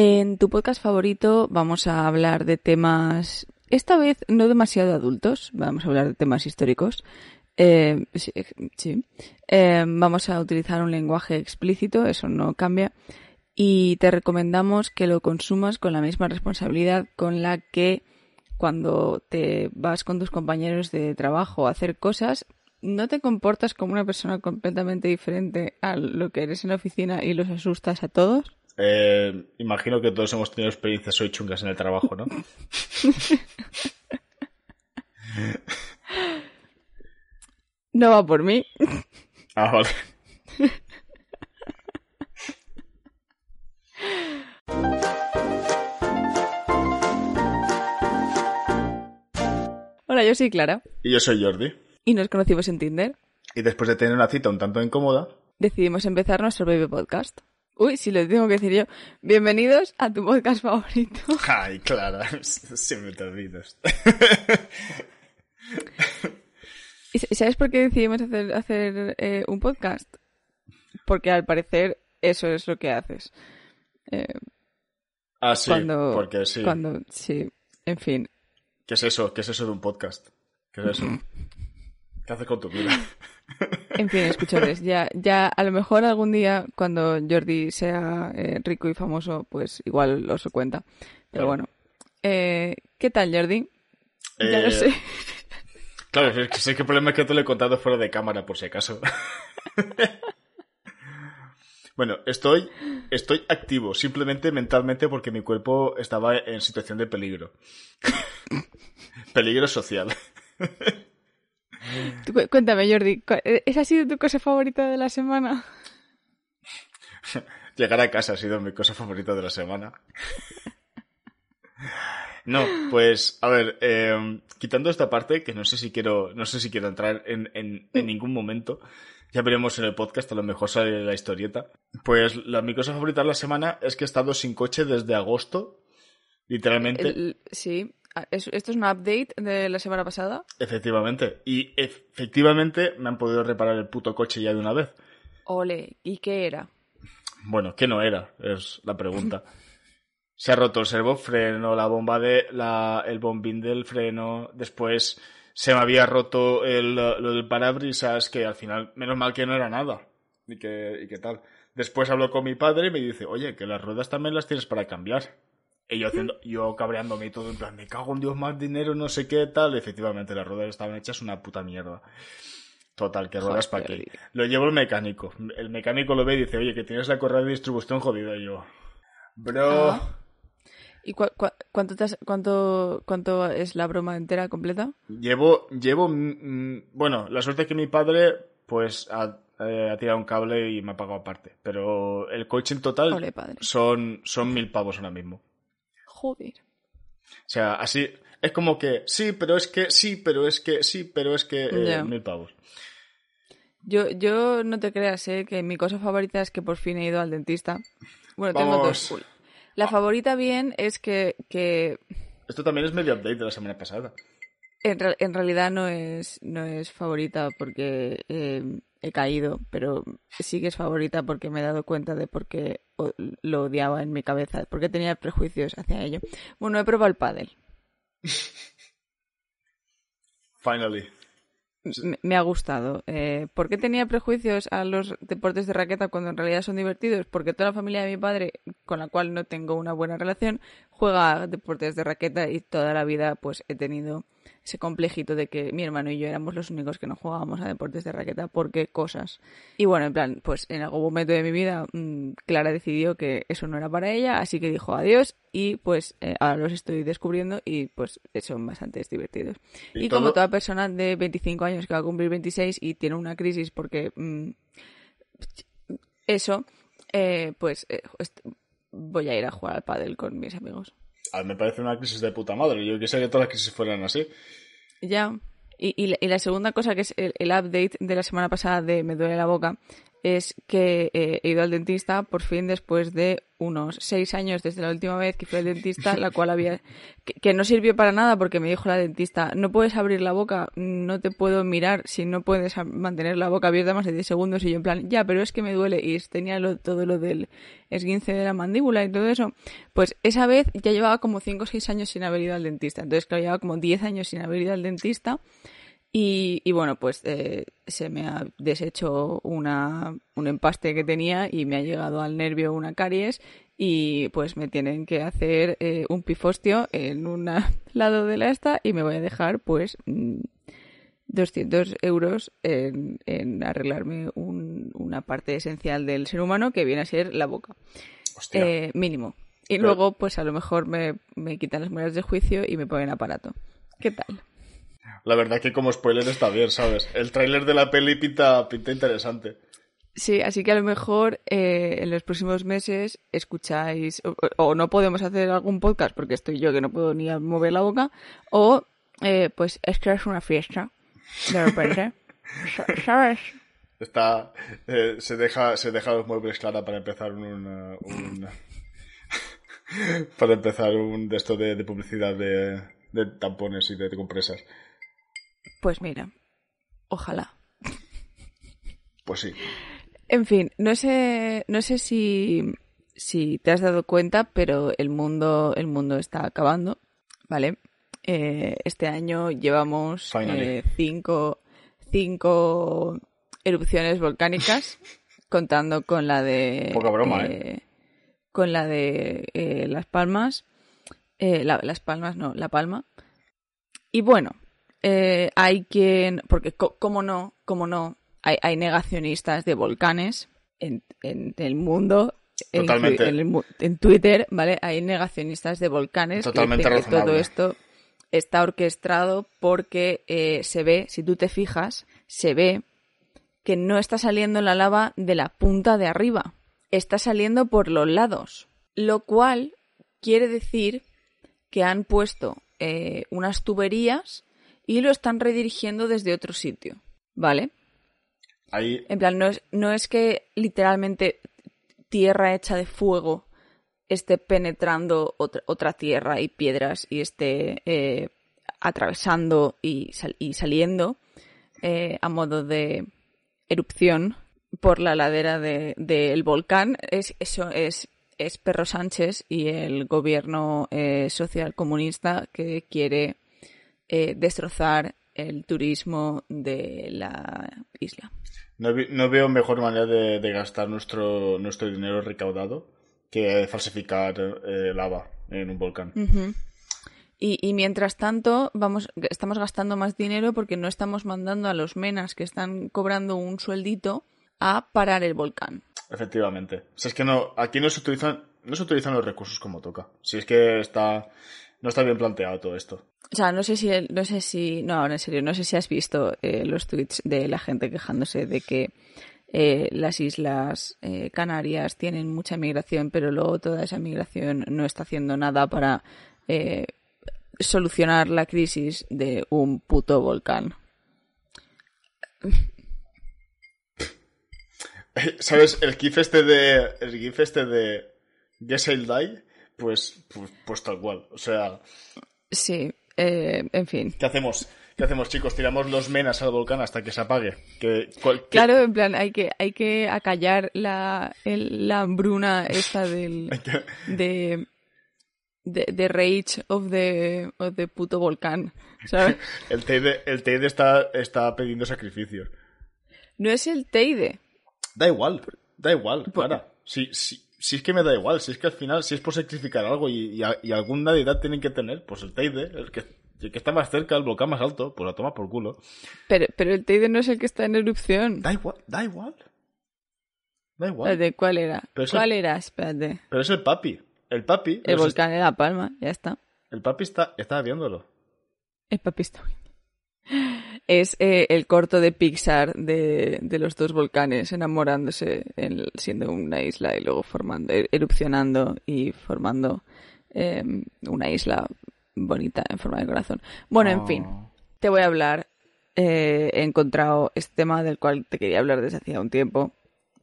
En tu podcast favorito vamos a hablar de temas, esta vez no demasiado adultos, vamos a hablar de temas históricos. Eh, sí. Eh, vamos a utilizar un lenguaje explícito, eso no cambia. Y te recomendamos que lo consumas con la misma responsabilidad con la que cuando te vas con tus compañeros de trabajo a hacer cosas, no te comportas como una persona completamente diferente a lo que eres en la oficina y los asustas a todos. Eh, imagino que todos hemos tenido experiencias hoy chungas en el trabajo, ¿no? no va por mí. Ah, vale. Hola, yo soy Clara. Y yo soy Jordi. Y nos conocimos en Tinder. Y después de tener una cita un tanto incómoda, decidimos empezar nuestro baby podcast. Uy, si lo tengo que decir yo. Bienvenidos a tu podcast favorito. Ay, Clara, siempre te olvidas. ¿Y sabes por qué decidimos hacer, hacer eh, un podcast? Porque al parecer eso es lo que haces. Eh, ah, sí, cuando, porque sí. Cuando, sí, en fin. ¿Qué es eso? ¿Qué es eso de un podcast? ¿Qué es eso? ¿Qué haces con tu vida? En fin, escuchadores, ya, ya a lo mejor algún día cuando Jordi sea eh, rico y famoso, pues igual os lo cuenta. Pero bueno. Eh, ¿Qué tal, Jordi? Ya lo Eh, sé. Claro, es que sé que el problema es que te lo he contado fuera de cámara, por si acaso. bueno, estoy, estoy activo, simplemente mentalmente porque mi cuerpo estaba en situación de peligro. peligro social. Tú Cuéntame, Jordi, ¿cu- ¿esa ha sido tu cosa favorita de la semana? Llegar a casa ha sido mi cosa favorita de la semana. No, pues, a ver, eh, quitando esta parte, que no sé si quiero, no sé si quiero entrar en, en, en ningún momento, ya veremos en el podcast, a lo mejor sale la historieta. Pues la, mi cosa favorita de la semana es que he estado sin coche desde agosto, literalmente, El- sí. Ah, ¿es- ¿Esto es una update de la semana pasada? efectivamente. Y efectivamente me han podido reparar el puto coche ya de una vez. Ole, ¿y qué era? Bueno, ¿qué no era? Es la pregunta. Se ha roto el servofreno, la bomba de la, el bombín del freno, después se me había roto el, lo del parabrisas, que al final, menos mal que no era nada. Y que, y que tal. Después hablo con mi padre y me dice, oye, que las ruedas también las tienes para cambiar. Y yo haciendo, yo cabreándome y todo, en plan, me cago en Dios, más dinero, no sé qué, tal. Efectivamente, las ruedas estaban hechas una puta mierda. Total, que ruedas para qué. Lo llevo al mecánico. El mecánico lo ve y dice, oye, que tienes la correa de distribución jodida. Y yo, bro, Ah. ¿Y cuánto, te has- cuánto, cuánto es la broma entera completa? llevo, llevo, mm, mm, bueno, la suerte es que mi padre, pues, ha, eh, ha tirado un cable y me ha pagado aparte. Pero el coche en total Ole, padre. son, son mil pavos ahora mismo. Joder. O sea, así, es como que, sí, pero es que, sí, pero es que, sí, pero es que, eh, mil pavos. Yo, yo no te creas, ¿eh? que mi cosa favorita es que por fin he ido al dentista. Bueno, tengo dos. Uy. La favorita bien es que, que Esto también es medio update de la semana pasada. en, en realidad no es, no es favorita porque eh, he caído, pero sí que es favorita porque me he dado cuenta de por qué lo odiaba en mi cabeza, porque tenía prejuicios hacia ello. Bueno, he probado el pádel. Finally. Me, me ha gustado. Eh, ¿Por qué tenía prejuicios a los deportes de raqueta cuando en realidad son divertidos? Porque toda la familia de mi padre, con la cual no tengo una buena relación, juega deportes de raqueta y toda la vida pues he tenido ese complejito de que mi hermano y yo éramos los únicos que no jugábamos a deportes de raqueta porque cosas. Y bueno, en plan, pues en algún momento de mi vida mm, Clara decidió que eso no era para ella, así que dijo adiós y pues eh, ahora los estoy descubriendo y pues son bastante divertidos. Y Y, como toda persona de 25 años que va a cumplir 26 y tiene una crisis porque mm, eso, eh, pues eh, voy a ir a jugar al pádel con mis amigos. A mí me parece una crisis de puta madre. Yo quisiera que todas las crisis fueran así. Ya. Y, y la, y la segunda cosa, que es el, el update de la semana pasada de Me duele la boca, es que eh, he ido al dentista por fin después de unos seis años desde la última vez que fui al dentista, la cual había que, no sirvió para nada porque me dijo la dentista no puedes abrir la boca, no te puedo mirar si no puedes mantener la boca abierta más de 10 segundos y yo en plan ya, pero es que me duele y tenía todo lo del esguince de la mandíbula y todo eso. Pues esa vez ya llevaba como 5 o 6 años sin haber ido al dentista, entonces claro, llevaba como 10 años sin haber ido al dentista y, bueno, pues eh, se me ha deshecho una, un empaste que tenía y me ha llegado al nervio una caries y pues me tienen que hacer eh, un pifostio en un lado de la esta y me voy a dejar pues 200 mm, euros en, en arreglarme una parte esencial del ser humano que viene a ser la boca. Eh, mínimo. Y luego pues a lo mejor me, me quitan las muelas de juicio y me ponen aparato. ¿Qué tal? La verdad que como spoiler está bien, ¿sabes? El tráiler de la peli pinta, pinta interesante. Sí, así que a lo mejor eh, en los próximos meses escucháis, o, no podemos hacer algún podcast porque estoy yo que no puedo ni mover la boca, o eh, pues es que es una fiesta, de repente, ¿sabes? Está, eh, se, deja, se deja los muebles clara para empezar un, para empezar un de esto de, publicidad de, de, tampones y de compresas. Pues mira, ojalá. Pues sí. En fin, no sé, no sé si, si te has dado cuenta, pero el mundo, el mundo está acabando, ¿vale? Eh, este año llevamos eh, cinco, cinco erupciones volcánicas, contando con la de... Poca broma, ¿eh? ¿eh? Con la de Las Palmas. las Palmas, no, La Palma. Y bueno, eh, hay quien, porque como no, como no, hay, negacionistas de volcanes en, el mundo. En, Twitter, ¿vale? Hay negacionistas de volcanes Totalmente que, todo esto está orquestado porque eh, se ve, si tú te fijas, se ve que no está saliendo la lava de la punta de arriba, está saliendo por los lados, lo cual quiere decir que han puesto eh, unas tuberías y lo están redirigiendo desde otro sitio, ¿vale? Ahí... En plan, no es, no es que literalmente tierra hecha de fuego esté penetrando otra, tierra y piedras y esté eh, atravesando y, y saliendo eh, a modo de erupción por la ladera del volcán. Es, eso es, es Perro Sánchez y el gobierno eh, social comunista que quiere eh, destrozar el turismo de la isla. No, veo mejor manera de, gastar nuestro, nuestro dinero recaudado que falsificar eh, lava en un volcán. y, mientras tanto, vamos, estamos gastando más dinero porque no estamos mandando a los menas que están cobrando un sueldito a parar el volcán. Efectivamente. Si es que no, aquí no se utilizan, no se utilizan los recursos como toca. Si es que está, no está bien planteado todo esto. O sea, no sé si, no sé si, no, en serio, no sé si has visto eh, los tweets de la gente quejándose de que eh, las islas eh, Canarias tienen mucha migración, pero luego toda esa migración no está haciendo nada para solucionar la crisis de un puto volcán. ¿Sabes? El gif este de. El gif este de. Yes I'll die. Pues, pues, pues tal cual. O sea. Sí. Eh, en fin. ¿Qué hacemos? ¿Qué hacemos, chicos? Tiramos los menas al volcán hasta que se apague. Claro, en plan, hay que, hay que acallar la, la hambruna esta del, de, de, rage of the, of the puto volcán, ¿sabes? el Teide, el Teide está, está pidiendo sacrificios. No es el Teide. Da igual, da igual, para. Si, si, si es que me da igual, si es que al final, si es por sacrificar algo y, y, alguna deidad tienen que tener, pues el Teide, el que, el que está más cerca, el volcán más alto, pues la toma por culo. Pero, pero el Teide no es el que está en erupción. Da igual, da igual. Da igual. ¿De cuál era? ¿Cuál era? Espérate. Pero es el papi. El papi. El volcán de La Palma, ya está. El papi está, está viéndolo. El papi está viendo es eh, el corto de Pixar de, de, los dos volcanes enamorándose siendo una isla y luego formando, er, erupcionando y formando em, una isla bonita en forma de corazón. Bueno, en fin, oh. te voy a hablar. Eh, he encontrado este tema del cual te quería hablar desde hacía un tiempo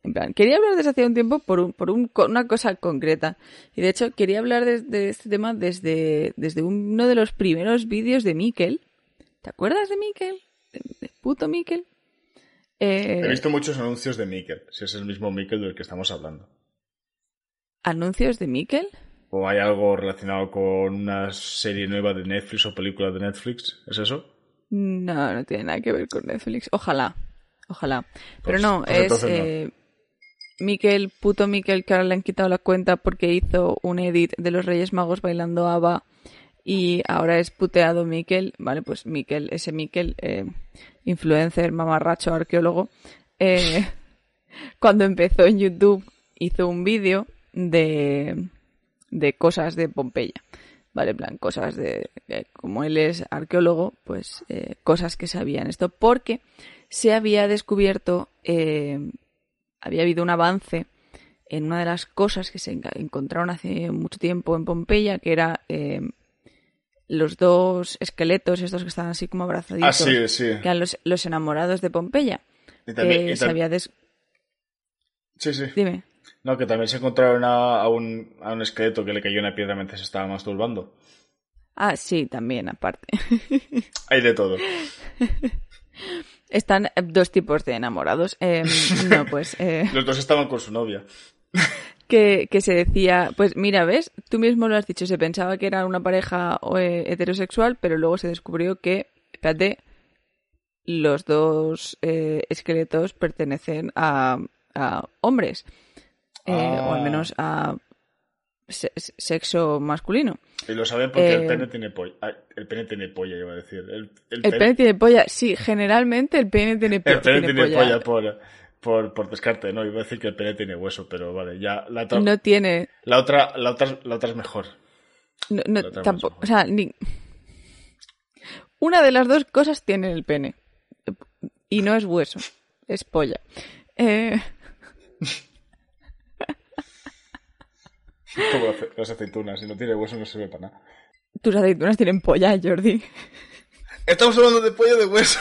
En plan, quería hablar desde hace un tiempo por, un, por un, una cosa concreta. Y de hecho, quería hablar de, de este tema desde, desde uno de los primeros vídeos de Mikel. ¿Te acuerdas de Mikel? De, de puto Mikel. Eh, He visto muchos anuncios de Mikel, si es el mismo Mikel del que estamos hablando. ¿Anuncios de Mikel? ¿O hay algo relacionado con una serie nueva de Netflix o película de Netflix? ¿Es eso? No, no tiene nada que ver con Netflix. Ojalá, ojalá. Pero Pues- no, pues es no. eh, Mikel, puto Mikel, que ahora le han quitado la cuenta porque hizo un edit de los Reyes Magos bailando ABBA y ahora es puteado Mikel. Vale, pues Mikel, ese Mikel, eh, influencer, mamarracho, arqueólogo, eh, cuando empezó en YouTube hizo un vídeo de, de cosas de Pompeya. Vale, en plan, cosas de. eh, como él es arqueólogo, pues cosas que sabían esto. Porque se había descubierto. había habido un avance en una de las cosas que se encontraron hace mucho tiempo en Pompeya, que era. Los dos esqueletos, estos que estaban así como Ah, abrazaditos, sí, sí. que eran los, los enamorados de Pompeya. Y también, que y se había des... Sí, sí. Dime. No, que también se encontraron a, a un, a un esqueleto que le cayó una piedra mientras se estaba masturbando. Ah, sí, también, aparte. Hay de todo. Están dos tipos de enamorados. Eh, no, pues. eh, Los dos estaban con su novia. Que, que se decía, pues mira, ves, tú mismo lo has dicho, se pensaba que era una pareja eh, heterosexual, pero luego se descubrió que, espérate, los dos eh, esqueletos pertenecen a, a hombres, eh, Ah. o al menos a se- sexo masculino. Y lo saben porque Eh, el pene tiene polla. El pene tiene polla, iba a decir. El, el El pene tiene polla, sí, generalmente el pene tiene, po- el pene tiene tiene polla. polla por, por, descarte, ¿no? Iba a decir que el pene tiene hueso, pero vale, ya. La otra, No tiene, la otra, la otra, la otra es mejor. no, tampoco, o sea, ni... Una de las dos cosas tiene el pene. Y no es hueso, es polla. Eh, Como las aceitunas, si no tiene hueso no sirve para nada. tus aceitunas tienen polla, Jordi. Estamos hablando de pollo de hueso.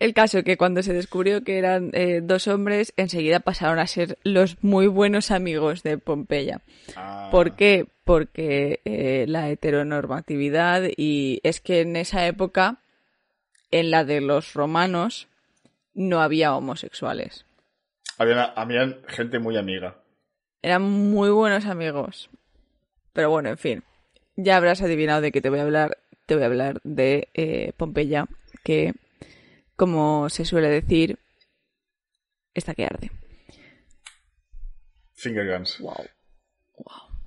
El caso que cuando se descubrió que eran eh, dos hombres, enseguida pasaron a ser los muy buenos amigos de Pompeya. Ah, ¿Por qué? Porque eh, la heteronormatividad y es que en esa época, en la de los romanos, no había homosexuales. Habían, habían gente muy amiga. Eran muy buenos amigos. Pero bueno, en fin. Ya habrás adivinado de qué te voy a hablar. Te voy a hablar de eh, Pompeya, que, como se suele decir, está que arde. Finger guns. Wow. Wow.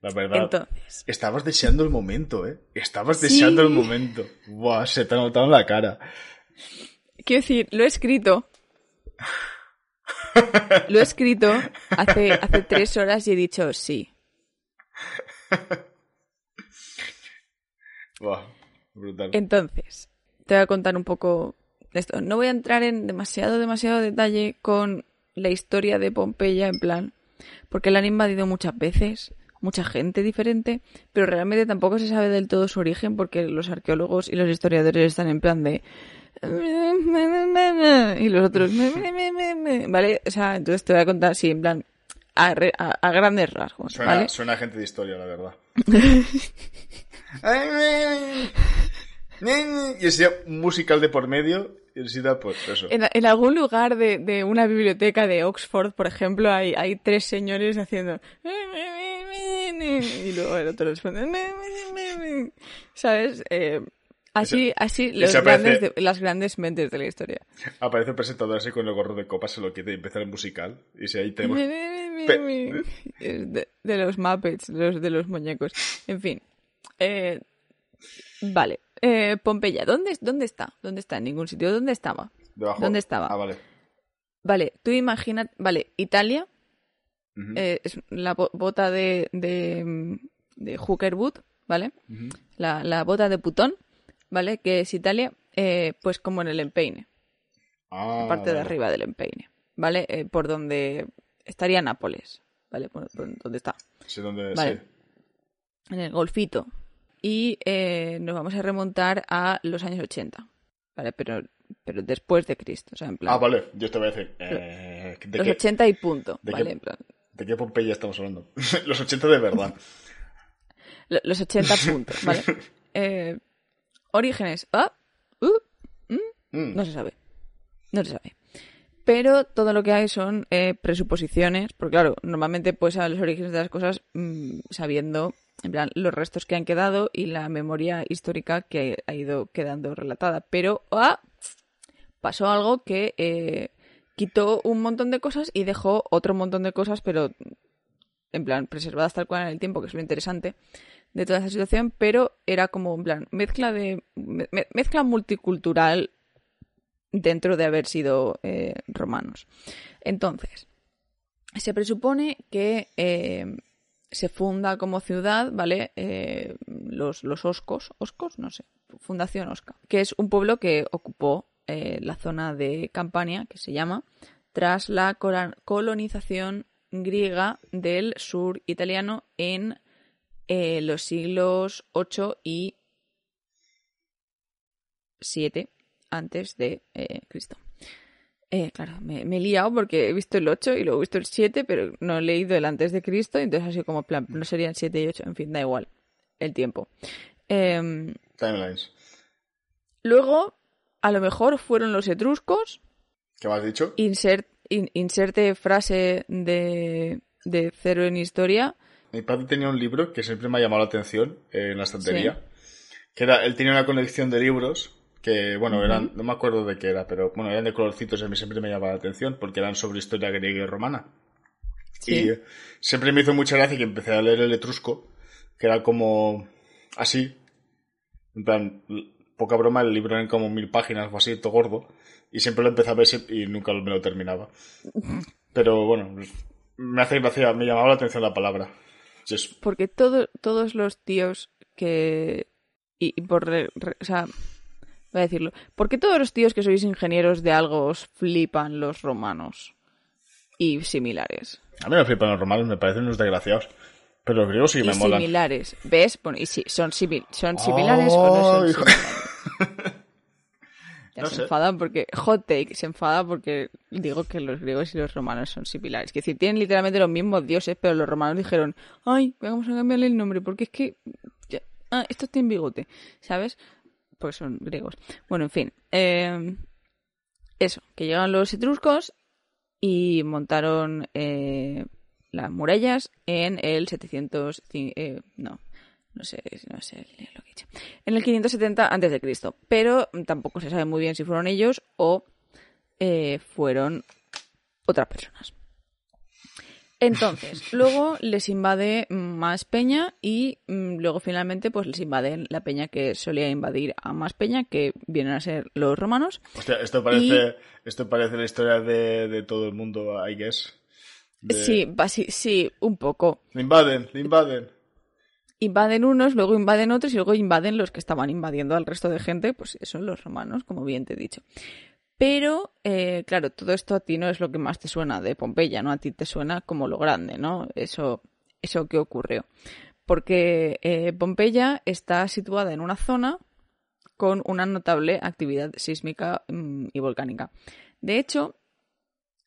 La verdad. Entonces, Estabas deseando el momento, ¿eh? Estabas Sí. deseando el momento. Buah, se te ha notado en la cara. quiero decir, lo he escrito. Lo he escrito hace, hace tres horas y he dicho sí. Buah, brutal. Entonces, te voy a contar un poco esto. No voy a entrar en demasiado, demasiado detalle con la historia de Pompeya, en plan, porque la han invadido muchas veces, mucha gente diferente, pero realmente tampoco se sabe del todo su origen porque los arqueólogos y los historiadores están en plan de... Y los otros... ¿Vale? O sea, entonces te voy a contar así, en plan, a, re- a- a grandes rasgos, Suena, ¿vale? suena a gente de historia, la verdad. y ese musical de por medio, pues eso. En, en algún lugar de, de una biblioteca de Oxford, por ejemplo, hay, hay tres señores haciendo... Y luego el otro responde... ¿Sabes? Eh, así así los ese aparece- grandes de- las grandes mentes de la historia. Aparece un presentador así con el gorro de copa, se lo quita y empieza el musical. Y si ahí tenemos... De, de los Muppets, de los, de los muñecos. En fin. Eh, vale. Eh, Pompeya, ¿dónde, ¿dónde está? ¿Dónde está? En ningún sitio. ¿Dónde estaba? Debajo. ¿Dónde estaba? Ah, vale. Vale, tú imagina, vale, Italia, eh, es la bo- bota de, de, de Hooker Boot, ¿vale? La, la bota de putón, ¿vale? Que es Italia, eh, pues como en el empeine, Ah, la parte de arriba del empeine, ¿vale? Eh, por donde estaría Nápoles, ¿vale? Por, por donde está, Sí, donde... Vale. sí. en el Golfito. Y eh, nos vamos a remontar a los años 80, ¿vale? Pero, pero después de Cristo, o sea, en plan... Ah, vale, yo te voy a decir. eh, ¿de, los qué, 80 y punto, de ¿vale? qué- En plan, ¿De qué Pompeya estamos hablando? los 80 de verdad. lo- los 80 puntos, ¿vale? Eh, orígenes, ah, uh, Mm. no se sabe. No se sabe. Pero todo lo que hay son eh, presuposiciones, porque claro, normalmente pues a los orígenes de las cosas mm, sabiendo en plan los restos que han quedado y la memoria histórica que ha ido quedando relatada. Pero ah, pasó algo que eh, quitó un montón de cosas y dejó otro montón de cosas, pero en plan preservadas tal cual en el tiempo, que es lo interesante de toda esa situación, pero era como en plan mezcla de me- me- mezcla multicultural dentro de haber sido eh, romanos. Entonces, se presupone que eh, se funda como ciudad, ¿vale? Eh, los, los Oscos, Oscos, no sé, Fundación Osca, que es un pueblo que ocupó eh, la zona de Campania, que se llama, tras la colonización griega del sur italiano en eh, los siglos 8 y 7 antes de Cristo. Eh, claro, me, me he liado porque he visto el 8 y luego he visto el 7, pero no he leído el antes de Cristo, entonces así como, plan, no serían 7 y 8, en fin, da igual el tiempo. Em, Timelines. luego, a lo mejor fueron los etruscos, ¿Qué me has dicho? insert, in- inserte frase de, de cero en historia, Mi padre tenía un libro que siempre me ha llamado la atención eh, en la estantería. Que era, él tenía una colección de libros que, bueno, eran, no me acuerdo de qué era, pero bueno, eran de colorcitos y a mí siempre me llamaba la atención porque eran sobre historia griega y romana. Sí. Y eh, siempre me hizo mucha gracia que empecé a leer el etrusco, que era como así. En plan, poca broma, el libro eran como mil páginas o así, todo gordo. Y siempre lo empezaba y nunca me lo terminaba. Pero bueno, me hace gracia, me llamaba la atención la palabra. Porque todo, todos los tíos que... Y, y por... re- re- o sea, voy a decirlo. porque todos los tíos que sois ingenieros de algo os flipan los romanos? Y similares. A mí me flipan los romanos, me parecen unos desgraciados. Pero los griegos sí que y me molan. similares. ¿Ves? Bueno, y si son, simil- son similares o no son hijo. similares. Ya No se sé. enfadan porque, hot take, se enfada porque digo que los griegos y los romanos son similares. Que decir, tienen literalmente los mismos dioses, pero los romanos dijeron, ay, vamos a cambiarle el nombre porque es que, ya- ah, estos tienen bigote, ¿sabes? Porque son griegos. Bueno, en fin. eh, eso, que llegaron los etruscos y montaron eh, las murallas en el 700... cin- eh, no, no sé, no sé lo que he dicho. En el 570 antes de Cristo, pero tampoco se sabe muy bien si fueron ellos o eh, fueron otras personas. Entonces, luego les invade más peña y mm, luego finalmente pues les invaden la peña que solía invadir a más peña, que vienen a ser los romanos. Hostia, esto parece, esto parece la historia de, de todo el mundo, I guess. De- Sí, basi- sí, un poco. Le invaden, le invaden. Invaden unos, luego invaden otros y luego invaden los que estaban invadiendo al resto de gente, pues son los romanos, como bien te he dicho. Pero, eh, claro, todo esto a ti no es lo que más te suena de Pompeya, ¿no? A ti te suena como lo grande, ¿no? Eso, eso que ocurrió. Porque eh, Pompeya está situada en una zona con una notable actividad sísmica mm, y volcánica. De hecho,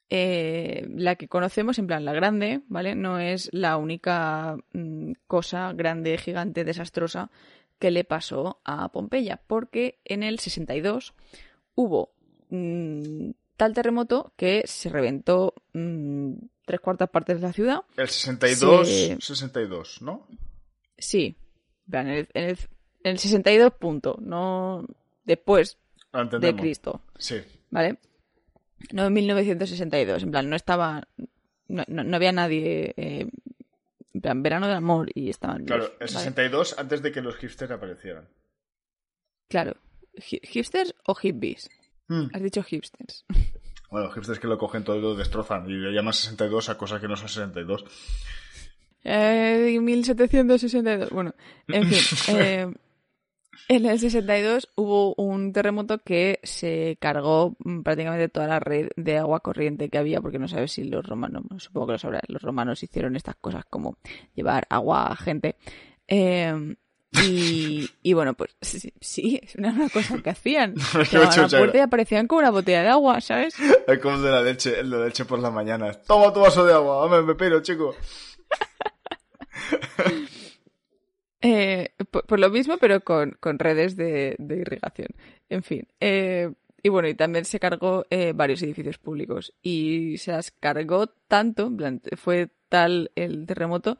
eh, la que conocemos, en plan la grande, ¿vale? No es la única mm, cosa grande, gigante, desastrosa que le pasó a Pompeya, porque en el 62 hubo mm, tal terremoto que se reventó mm, tres cuartas partes de la ciudad. El 62, Sí. 62, ¿no? Sí, en el, en el- en el 62 punto, no después de. Cristo. Sí. ¿vale? No en 1962, en plan, no estaba, no, no- no había nadie, eh, en plan, verano del amor y estaban... Claro, los- el ¿vale? 62 antes de que los hipsters aparecieran. Claro, Hi- hipsters o hippies. Hmm. Has dicho hipsters. Bueno, los hipsters que lo cogen todo y lo destrozan y le llaman 62 a cosas que no son 62. Eh, 1762, bueno, en fin, eh, en el 62 hubo un terremoto que se cargó mm, prácticamente toda la red de agua corriente que había, porque no sabes si los romanos, supongo que lo sabrás, los romanos hicieron estas cosas como llevar agua a gente. Eh, Y, y bueno, pues sí, sí, es una, una cosa que hacían. Llamaban a la puerta y aparecían con una botella de agua, ¿sabes? Es como el de la leche, el de la leche por las mañanas. Toma tu vaso de agua, dame me pepino, chico. Eh, por, por lo mismo, pero con, con redes de, de irrigación. En fin. eh, y bueno, y también se cargó eh, varios edificios públicos. Y se las cargó tanto, fue tal el terremoto,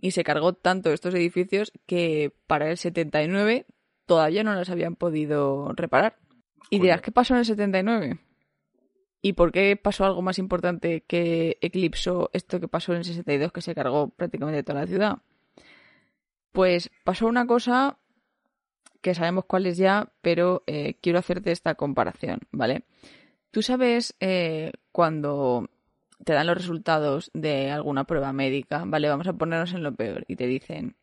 y se cargó tanto estos edificios que para el 79 todavía no las habían podido reparar. Y dirás, ¿qué pasó en el 79? ¿Y por qué pasó algo más importante que eclipsó esto que pasó en el 62, que se cargó prácticamente toda la ciudad? Pues pasó una cosa que sabemos cuál es ya, pero eh, quiero hacerte esta comparación, ¿vale? Tú sabes eh, cuando te dan los resultados de alguna prueba médica, ¿vale? Vamos a ponernos en lo peor y te dicen,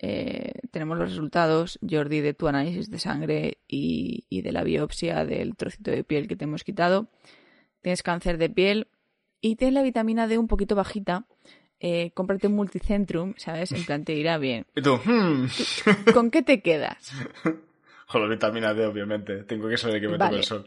eh, tenemos los resultados, Jordi, de tu análisis de sangre y, y de la biopsia del trocito de piel que te hemos quitado. Tienes cáncer de piel y tienes la vitamina D un poquito bajita. Eh, cómprate un multicentrum, ¿sabes? En plan, te irá bien. Y tú, hmm. ¿Con qué te quedas? Con la vitamina D, obviamente. Tengo que saber que me Vale. toca el sol.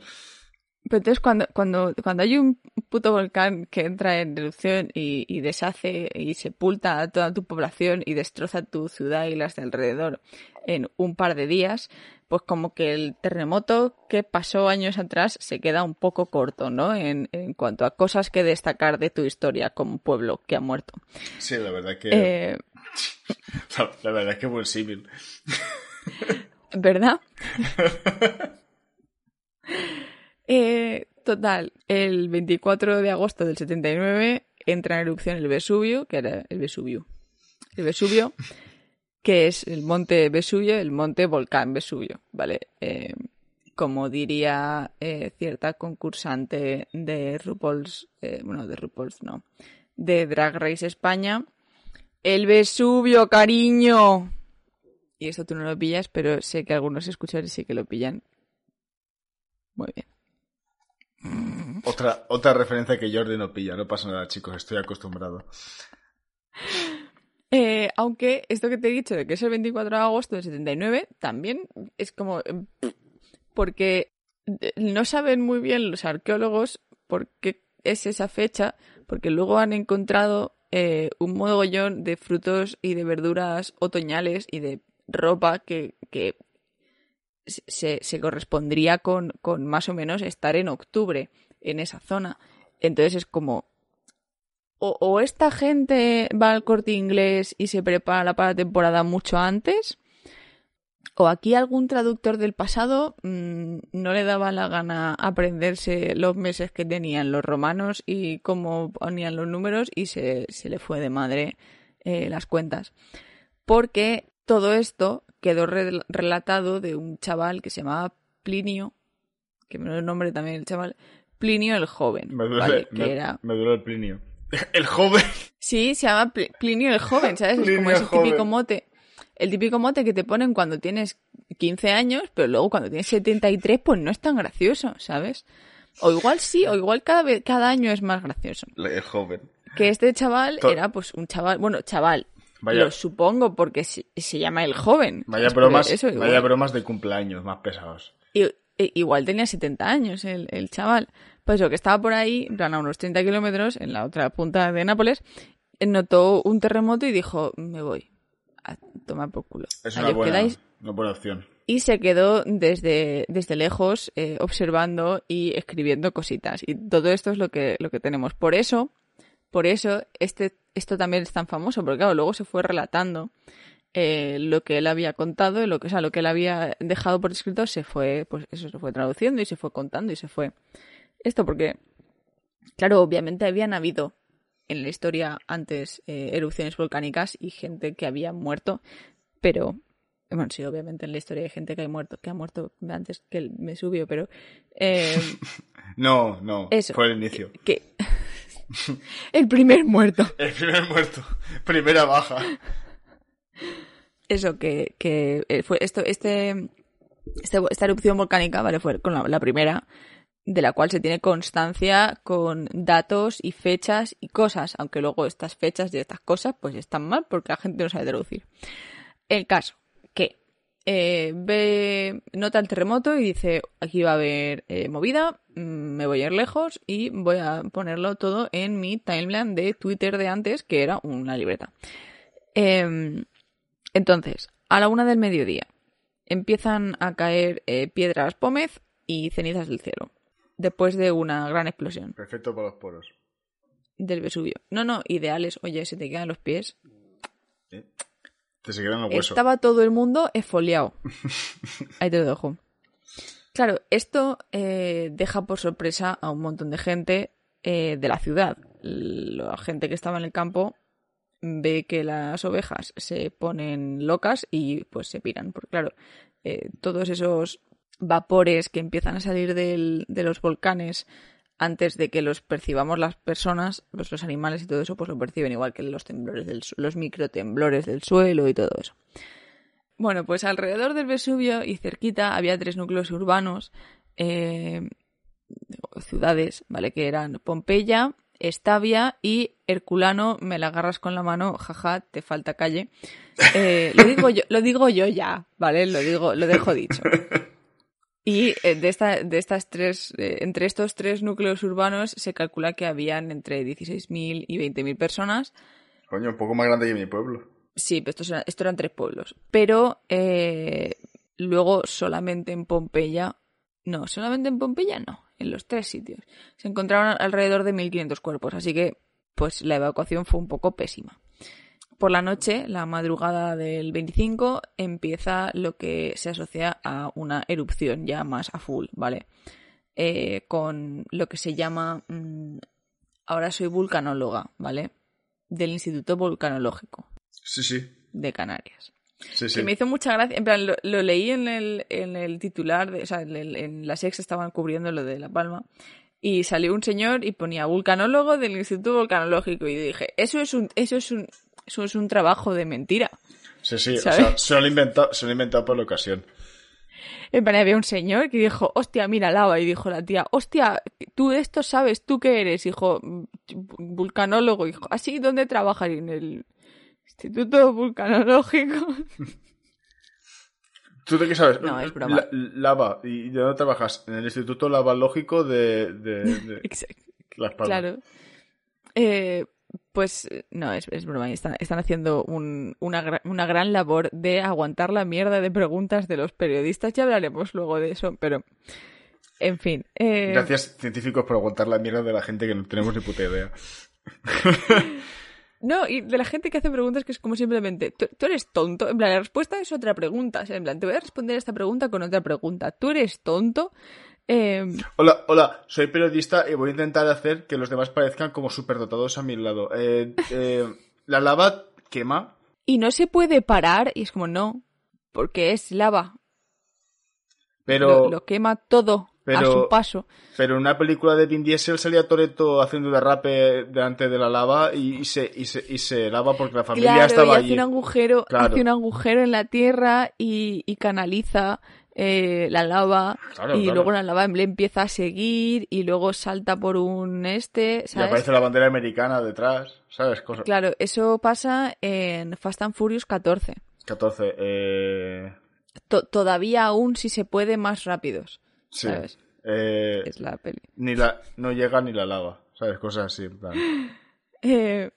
Pero entonces cuando, cuando, cuando hay un puto volcán que entra en erupción y, y deshace y sepulta a toda tu población y destroza tu ciudad y las de alrededor en un par de días, pues como que el terremoto que pasó años atrás se queda un poco corto, ¿no? En, en cuanto a cosas que destacar de tu historia como pueblo que ha muerto. Sí, la verdad que... Eh, La, la verdad es que buen símil. ¿Verdad? Eh, total, el 24 de agosto del 79 entra en erupción el Vesubio, que era el Vesubio. El Vesubio, que es el monte Vesubio, el monte volcán Vesubio, ¿vale? Eh, como diría eh, cierta concursante de RuPaul's, eh, bueno, de RuPaul's no, de Drag Race España, el Vesubio, cariño. Y esto tú no lo pillas, pero sé que algunos escuchadores sí que lo pillan. Muy bien. Otra, otra referencia que Jordi no pilla. No pasa nada, chicos. Estoy acostumbrado. Eh, aunque esto que te he dicho de que es el 24 de agosto del 79, también es como... eh, Porque no saben muy bien los arqueólogos por qué es esa fecha, porque luego han encontrado eh, un mogollón de frutos y de verduras otoñales y de ropa que, que se, se correspondría con, con más o menos estar en octubre en esa zona. Entonces es como, o, o esta gente va al corte inglés y se prepara para la temporada mucho antes, o aquí algún traductor del pasado mmm, no le daba la gana aprenderse los meses que tenían los romanos y cómo ponían los números y se, se le fue de madre eh, las cuentas. Porque todo esto quedó re relatado de un chaval que se llamaba Plinio, que me lo nombre también el chaval, Plinio el joven, Me duele, ¿vale? me, que era me duele el Plinio. El joven. Sí, se llama Pl- Plinio el joven, ¿sabes? es como el ese joven. típico mote. El típico mote que te ponen cuando tienes 15 años, pero luego cuando tienes 73, pues no es tan gracioso, ¿sabes? O igual sí, o igual cada, vez, cada año es más gracioso. El joven. Que este chaval To- era pues un chaval, bueno, chaval, Vaya, lo supongo porque se, se llama el joven. vaya bromas, eso, vaya bromas de cumpleaños más pesados. I- i- igual tenía 70 años el, el chaval. Pues lo que estaba por ahí, a unos 30 kilómetros, en la otra punta de Nápoles, eh, notó un terremoto y dijo, me voy a tomar por culo. Es Ahí una os buena, quedáis. una buena opción. Y se quedó desde, desde lejos eh, observando y escribiendo cositas. Y todo esto es lo que, lo que tenemos. Por eso, por eso, este, esto también es tan famoso, porque claro, luego se fue relatando eh, lo que él había contado, y lo que, o sea, lo que él había dejado por escrito se fue, pues eso se fue traduciendo y se fue contando y se fue. Esto porque, claro, obviamente habían habido en la historia antes eh, erupciones volcánicas y gente que había muerto, pero bueno, sí, obviamente en la historia hay gente que ha muerto, que ha muerto antes que el Vesubio, pero eh, No, no, Eso. fue el inicio. que el primer muerto. El primer muerto. Primera baja. Eso que, que eh, fue esto, este, este- esta erupción volcánica, vale, fue con la, la primera, de la cual se tiene constancia con datos y fechas y cosas, aunque luego estas fechas y estas cosas pues están mal porque la gente no sabe traducir. El caso, eh, ve, nota el terremoto y dice, aquí va a haber eh, movida, mm, me voy a ir lejos y voy a ponerlo todo en mi timeline de Twitter de antes, que era una libreta. Em, entonces, a la una del mediodía, empiezan a caer eh, piedras pómez y cenizas del cielo, después de una gran explosión. Perfecto para los poros. Del Vesubio. No, no, ideales. Oye, se te quedan los pies. Te se quedan los huesos. Estaba todo el mundo esfoliado. Ahí te lo dejo. Claro, esto eh, deja por sorpresa a un montón de gente eh, de la ciudad. La gente que estaba en el campo ve que las ovejas se ponen locas y pues se piran. Porque claro, eh, todos esos vapores que empiezan a salir del- de los volcanes antes de que los percibamos las personas, pues los animales y todo eso, pues lo perciben igual que los temblores del los microtemblores del suelo y todo eso. Bueno, pues alrededor del Vesubio y cerquita había tres núcleos urbanos, eh, ciudades, ¿vale? Que eran Pompeya, Estavia y Herculano, me la agarras con la mano, jaja, te falta calle. Eh, lo digo yo, lo digo yo ya, ¿vale? Lo digo, lo dejo dicho. Y eh, de, esta, de estas tres, eh, entre estos tres núcleos urbanos se calcula que habían entre 16.000 y 20.000 personas. Coño, un poco más grande que mi pueblo. Sí, pero estos eran, esto eran tres pueblos. Pero eh, luego solamente en Pompeya, no, solamente en Pompeya no, en los tres sitios. Se encontraron alrededor de 1.500 cuerpos, así que pues la evacuación fue un poco pésima. Por la noche, la madrugada del 25, empieza lo que se asocia a una erupción ya más a full, ¿vale? Eh, con lo que se llama... mm, ahora soy vulcanóloga, ¿vale? Del Instituto Volcanológico Sí, sí. de Canarias. Sí, sí. Que me hizo mucha gracia. En plan, lo, lo leí en el, en el titular, de, o sea, en, el- en la sex estaban cubriendo lo de La Palma. Y salió un señor y ponía vulcanólogo del Instituto Volcanológico. Y dije, eso es un, eso es un, eso es un trabajo de mentira. Sí, sí. O sea, se lo inventado, se lo han inventado por la ocasión. En plan, había un señor que dijo, hostia, mira lava. Y dijo la tía, hostia, tú de esto sabes, ¿tú qué eres? Hijo, vulcanólogo. Hijo, ¿así dónde trabajas? En el Instituto Vulcanológico. ¿Tú de qué sabes? No, es broma. La- lava. ¿Y de dónde trabajas? En el Instituto Lavalógico de, de, de Exacto. Las Palmas. Claro. Eh, pues eh, no, es, es broma. Están, están haciendo un- una, una gran labor de aguantar la mierda de preguntas de los periodistas. Ya hablaremos luego de eso, pero. En fin. eh, Gracias, científicos, por aguantar la mierda de la gente que no tenemos ni puta idea. No, y de la gente que hace preguntas que es como simplemente, tú, tú eres tonto. En plan, la respuesta es otra pregunta. O sea, en plan, te voy a responder esta pregunta con otra pregunta. ¿Tú eres tonto? Eh, Hola, hola, soy periodista y voy a intentar hacer que los demás parezcan como superdotados a mi lado. Eh, eh, la lava quema, y no se puede parar. Y es como, no, porque es lava. pero, lo, lo quema todo a pero- su paso. pero en una película de Vin Diesel salía Toreto haciendo derrape delante de la lava y, y se, y, se, y se lava porque la familia Claro, estaba y hace allí. un agujero, Claro. hace un agujero en la tierra y canaliza eh, la lava Claro, y claro. luego la lava le empieza a seguir y luego salta por un este, Y aparece la bandera americana detrás, ¿sabes? Claro, eso pasa en Fast and Furious 14. 14. Eh... To- todavía aún si se puede más rápidos, Sí. ¿sabes? Eh, Es la peli. ni la, no llega ni la lava, ¿sabes? Cosas así, en plan. Eh,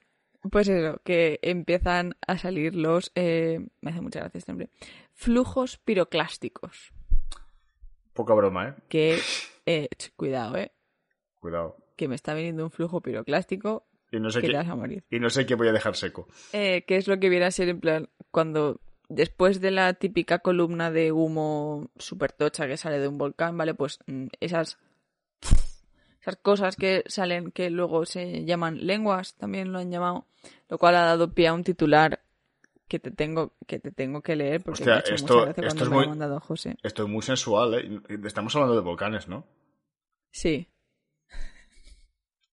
pues eso, que empiezan a salir los... eh, me hace mucha gracia este nombre. Flujos piroclásticos. Poca broma, ¿eh? Que... eh, cuidado, eh. Cuidado. que me está viniendo un flujo piroclástico Y no sé que qué, te vas a morir. y no sé qué voy a dejar seco. Eh, que es lo que viene a ser en plan cuando después de la típica columna de humo super tocha que sale de un volcán, ¿vale? Pues mm, esas esas cosas que salen que luego se llaman lenguas, también lo han llamado, lo cual ha dado pie a un titular que te tengo que te tengo que leer porque Hostia, esto- es me lo muy- mandado José. Esto es muy sensual, ¿eh? Estamos hablando de volcanes, ¿no? Sí.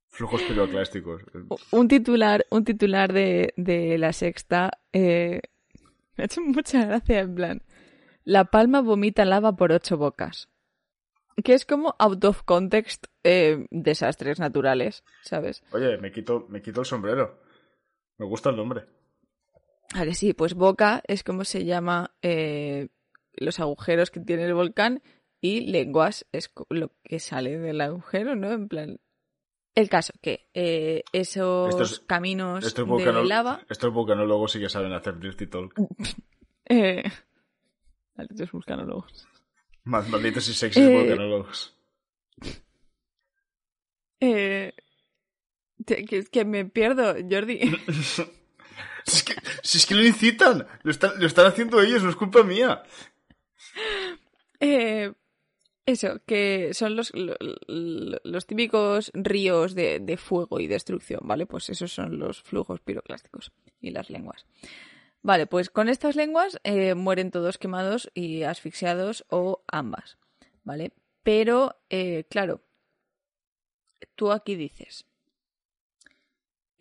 Flujos piroclásticos. un titular, un titular de, de la sexta eh, me ha hecho mucha gracia en plan. La palma vomita lava por ocho bocas. Que es como out of context eh, desastres naturales, ¿sabes? Oye, me quito, me quito el sombrero. Me gusta el nombre. A que sí, pues boca es como se llama eh, los agujeros que tiene el volcán y lenguas es lo que sale del agujero, ¿no? En plan... El caso, que eh, esos caminos de lava... Estos vulcanólogos sí que saben hacer Dirty Talk. eh... Malditos vulcanólogos. Malditos y sexys eh... vulcanólogos. Eh... Que, me pierdo, Jordi. si, es que, lo incitan, lo están, lo están haciendo ellos, no es culpa mía. Eh, eso, que son los, los, típicos ríos de, fuego y destrucción, ¿vale? Pues esos son los flujos piroclásticos y las lenguas. Vale, pues con estas lenguas eh, mueren todos quemados y asfixiados o ambas, ¿vale? Pero, eh, claro, tú aquí dices,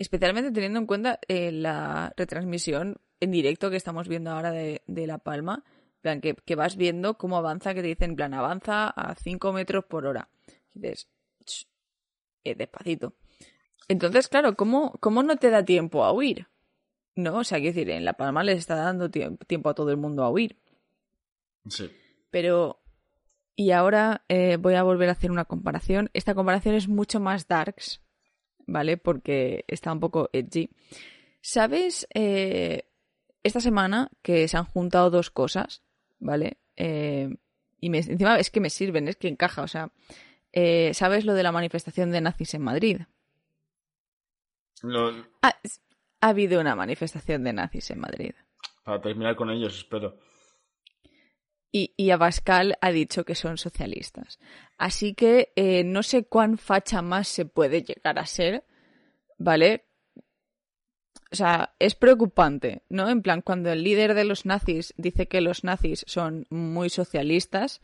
especialmente teniendo en cuenta eh, la retransmisión en directo que estamos viendo ahora de, de La Palma, plan, que, vas viendo cómo avanza, que te dicen, en plan, avanza a 5 metros por hora. Y dices, eh, despacito. Entonces, claro, ¿cómo, ¿cómo no te da tiempo a huir? No, o sea, quiero decir, en La Palma les está dando tiempo a todo el mundo a huir. Sí. Pero, y ahora eh, voy a volver a hacer una comparación. Esta comparación es mucho más darks, ¿vale? Porque está un poco edgy. ¿Sabes eh, esta semana que se han juntado dos cosas? ¿vale? Eh, y me, encima es que me sirven, es que encaja, o sea, eh, ¿sabes lo de la manifestación de nazis en Madrid? Ha, habido una manifestación de nazis en Madrid. Para terminar con ellos, espero. Y, y Abascal ha dicho que son socialistas. Así que eh, no sé cuán facha más se puede llegar a ser, ¿vale? o sea, es preocupante, ¿no? En plan, cuando el líder de los nazis dice que los nazis son muy socialistas,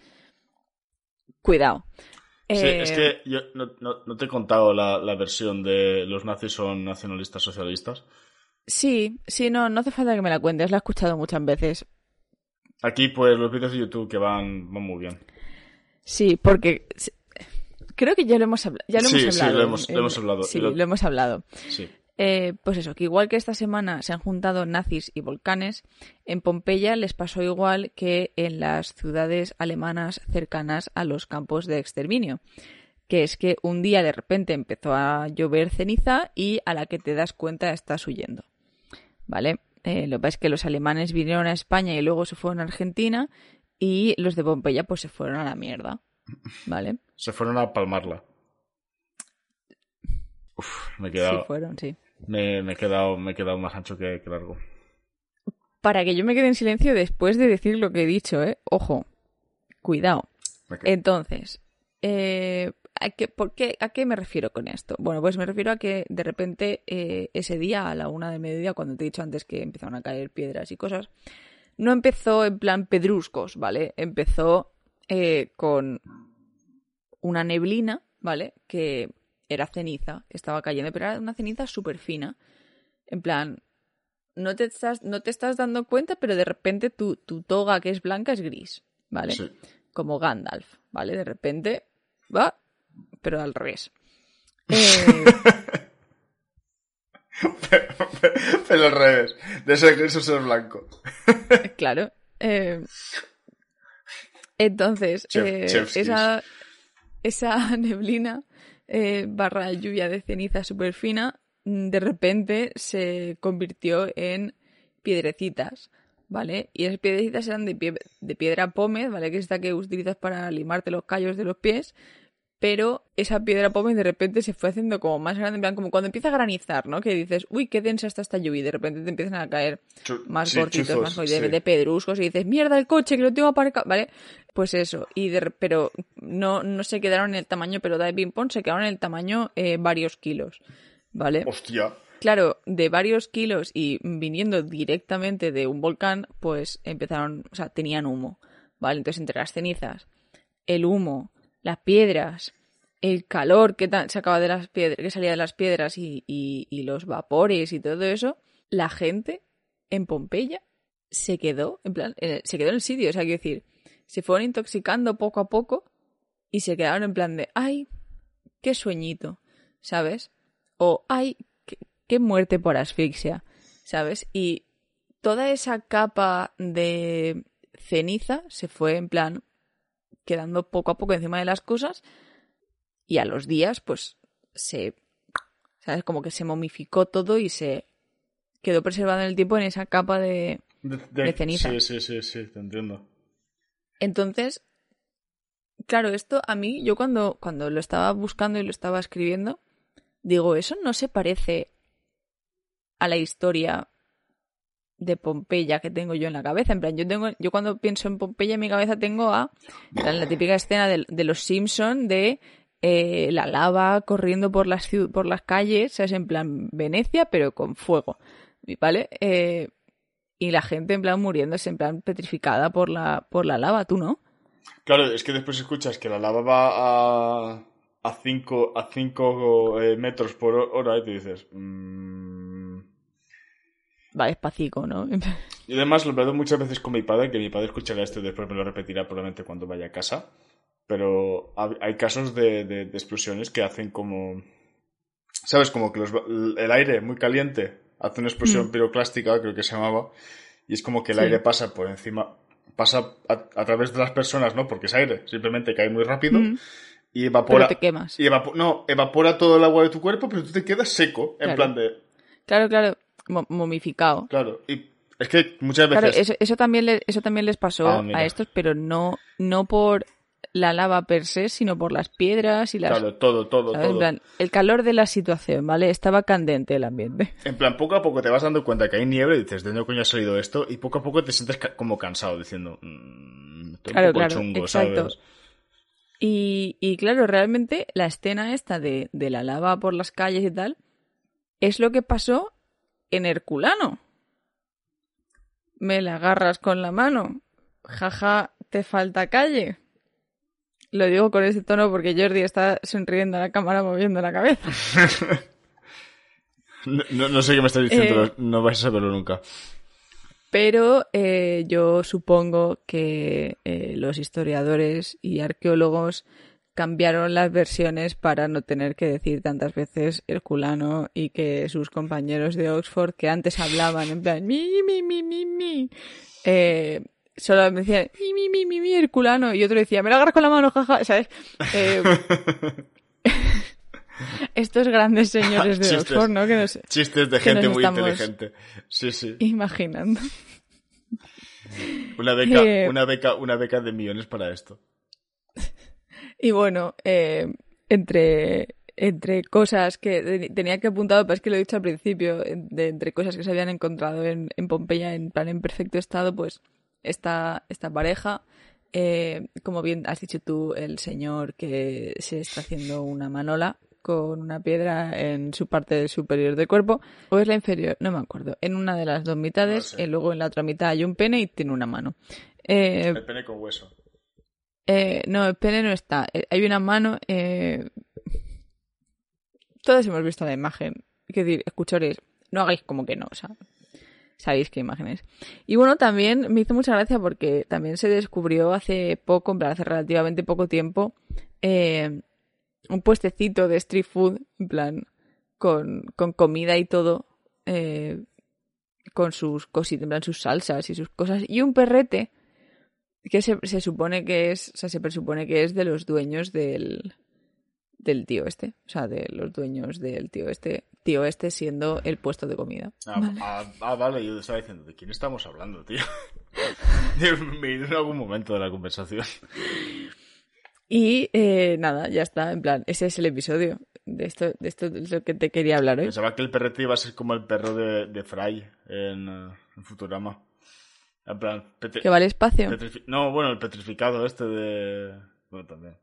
cuidado. Sí, es que eh, yo no, te he contado la, versión de los nazis son nacionalistas socialistas. Sí, sí, no, no hace falta que me la cuentes, la he escuchado muchas veces. Aquí, pues, los vídeos de YouTube que van, van muy bien. Sí, porque creo que ya lo hemos, hablado. Ya lo hemos hablado. Sí, lo hemos, lo hemos hablado. Sí, lo hemos hablado. Sí. Eh, pues eso, que igual que esta semana se han juntado nazis y volcanes, en Pompeya les pasó igual que en las ciudades alemanas cercanas a los campos de exterminio, que es que un día de repente empezó a llover ceniza y a la que te das cuenta estás huyendo. ¿Vale? Eh, lo que pasa es que los alemanes vinieron a España y luego se fueron a Argentina y los de Pompeya pues se fueron a la mierda. ¿Vale? Se fueron a palmarla. Uf, me he quedado. Sí, fueron, sí. Me, he, quedado, me he quedado más ancho que, largo. Para que yo me quede en silencio después de decir lo que he dicho, ¿eh? Ojo, cuidado. Entonces, eh, ¿a, qué, por qué, ¿a qué me refiero con esto? Bueno, pues me refiero a que de repente eh, ese día, a la una de mediodía, cuando te he dicho antes que empezaron a caer piedras y cosas, no empezó en plan pedruscos, ¿vale? Empezó eh, con una neblina, ¿vale? Que era ceniza que estaba cayendo, pero era una ceniza súper fina. En plan, no te, estás, no te estás dando cuenta, pero de repente tu, tu toga que es blanca es gris, ¿vale? Como Gandalf, ¿vale? De repente va, pero al revés. Eh... pero, al revés, de ser gris o ser blanco. claro. Eh... Entonces, eh, esa, esa neblina eh, barra lluvia de ceniza súper fina, mm, de repente se convirtió en piedrecitas, ¿vale? Y esas piedrecitas eran de, de piedra pómez, ¿vale? Que es esta que utilizas para limarte los callos de los pies, pero esa piedra pómez de repente se fue haciendo como más grande, en plan, como cuando empieza a granizar, ¿no? Que dices, uy, qué densa está esta lluvia, y de repente te empiezan a caer más cortitos, más de, pedruscos, y dices, mierda, el coche, que lo tengo aparcado, ¿vale? Pues eso, y de, pero no, no se quedaron en el tamaño, pero de ping pong se quedaron en el tamaño eh, varios kilos, ¿vale? Hostia. Claro, de varios kilos y viniendo directamente de un volcán, pues empezaron, o sea, tenían humo, ¿vale? Entonces entre las cenizas, el humo, las piedras, el calor que de las piedras, que salía de las piedras y, los vapores y todo eso, la gente en Pompeya se quedó, en plan, se quedó en el sitio, o sea, quiero decir, se fueron intoxicando poco a poco y se quedaron en plan de, ay, qué sueñito, ¿sabes? O, ay, qué muerte por asfixia, ¿sabes? Y toda esa capa de ceniza se fue en plan quedando poco a poco encima de las cosas y a los días pues se, ¿sabes? Como que se momificó todo y se quedó preservado en el tiempo en esa capa de, De, De ceniza. Sí, sí, sí, sí, te entiendo. Entonces, claro, esto a mí, yo cuando, cuando lo estaba buscando y lo estaba escribiendo, digo, eso no se parece a la historia de Pompeya que tengo yo en la cabeza. En plan, yo tengo, yo cuando pienso en Pompeya en mi cabeza tengo a la típica escena de, los Simpson de eh, la lava corriendo por las por las calles, es en plan Venecia, pero con fuego. ¿Vale? Eh, y la gente en plan muriéndose, en plan petrificada por la, por la lava, ¿tú no? Claro, es que después escuchas que la lava va a a 5 a cinco, eh, metros por hora y te dices... mm. Va despacito, ¿no? Y además lo he hablado muchas veces con mi padre, que mi padre escuchará esto y después me lo repetirá probablemente cuando vaya a casa. Pero ha- hay casos de, de- de explosiones que hacen como... ¿Sabes? Como que los el aire muy caliente hace una explosión Mm. piroclástica, creo que se llamaba, y es como que el Sí. aire pasa por encima, pasa a, a través de las personas, ¿no? Porque es aire, simplemente cae muy rápido Mm, y evapora... Pero te quemas. Y evapo- no, evapora todo el agua de tu cuerpo, pero tú te quedas seco, en Claro. plan de... Claro, claro, momificado. Claro, y es que muchas Claro, veces... eso, eso también le- eso también les pasó Ah, a estos, pero no, no por la lava per se, sino por las piedras y las... Claro, todo, todo, ¿sabes? En todo. plan, el calor de la situación, ¿vale? Estaba candente el ambiente. En plan, poco a poco te vas dando cuenta que hay nieve y dices, ¿de dónde coño ha salido esto? Y poco a poco te sientes ca- como cansado, diciendo, "Mm, estoy Claro, un poco claro, chungo, exacto. ¿sabes? Y, y claro, realmente la escena esta de, de la lava por las calles y tal es lo que pasó en Herculano. Me la agarras con la mano. Jaja, te falta calle. Lo digo con ese tono porque Jordi está sonriendo a la cámara moviendo la cabeza. No, sé qué me estás diciendo, Eh. no vais a saberlo nunca. Pero eh, yo supongo que eh, los historiadores y arqueólogos cambiaron las versiones para no tener que decir tantas veces Herculano y que sus compañeros de Oxford que antes hablaban en plan mi mi mi mi mi eh, solo me decían mi mi mi mi mi Herculano y otro decía me la agarras con la mano jaja sabes Eh, estos grandes señores de Chistes. Oxford no que no sé Chistes de gente nos muy inteligente. Sí, sí. imaginando Una beca, Eh. una beca, una beca de millones para esto. Y bueno, eh, entre, entre cosas que te- tenía que apuntar, pero es que lo he dicho al principio, de, entre cosas que se habían encontrado en, en Pompeya en plan en perfecto estado, pues esta, esta pareja, eh, como bien has dicho tú, el señor que se está haciendo una manola con una piedra en su parte superior del cuerpo, o es la inferior, no me acuerdo, en una de las dos mitades, No sé. y luego en la otra mitad hay un pene y tiene una mano. Eh, El pene con hueso. Eh, no, el pene no está. Eh, Hay una mano. Eh... Todos hemos visto la imagen. Quiero decir, escuchores, no hagáis como que no, o sea, sabéis qué imagen es. Y bueno, también me hizo mucha gracia porque también se descubrió hace poco, en plan, hace relativamente poco tiempo, eh, un puestecito de street food, en plan, con, con comida y todo, eh, con sus cositas, en plan, sus salsas y sus cosas, y un perrete que se, se supone que es, o sea, se presupone que es de los dueños del, del tío este, o sea, de los dueños del tío este, tío este siendo el puesto de comida. Ah, Vale. ah, ah, vale, yo estaba diciendo, ¿de quién estamos hablando, tío? Me he ido en algún momento de la conversación. Y eh, nada, ya está, en plan, ese es el episodio. De esto, de esto es lo que te quería hablar hoy. Pensaba que el perrete iba a ser como el perro de, de Fry en, en Futurama. En plan, Que vale espacio. No, bueno, el petrificado este de... Bueno, también.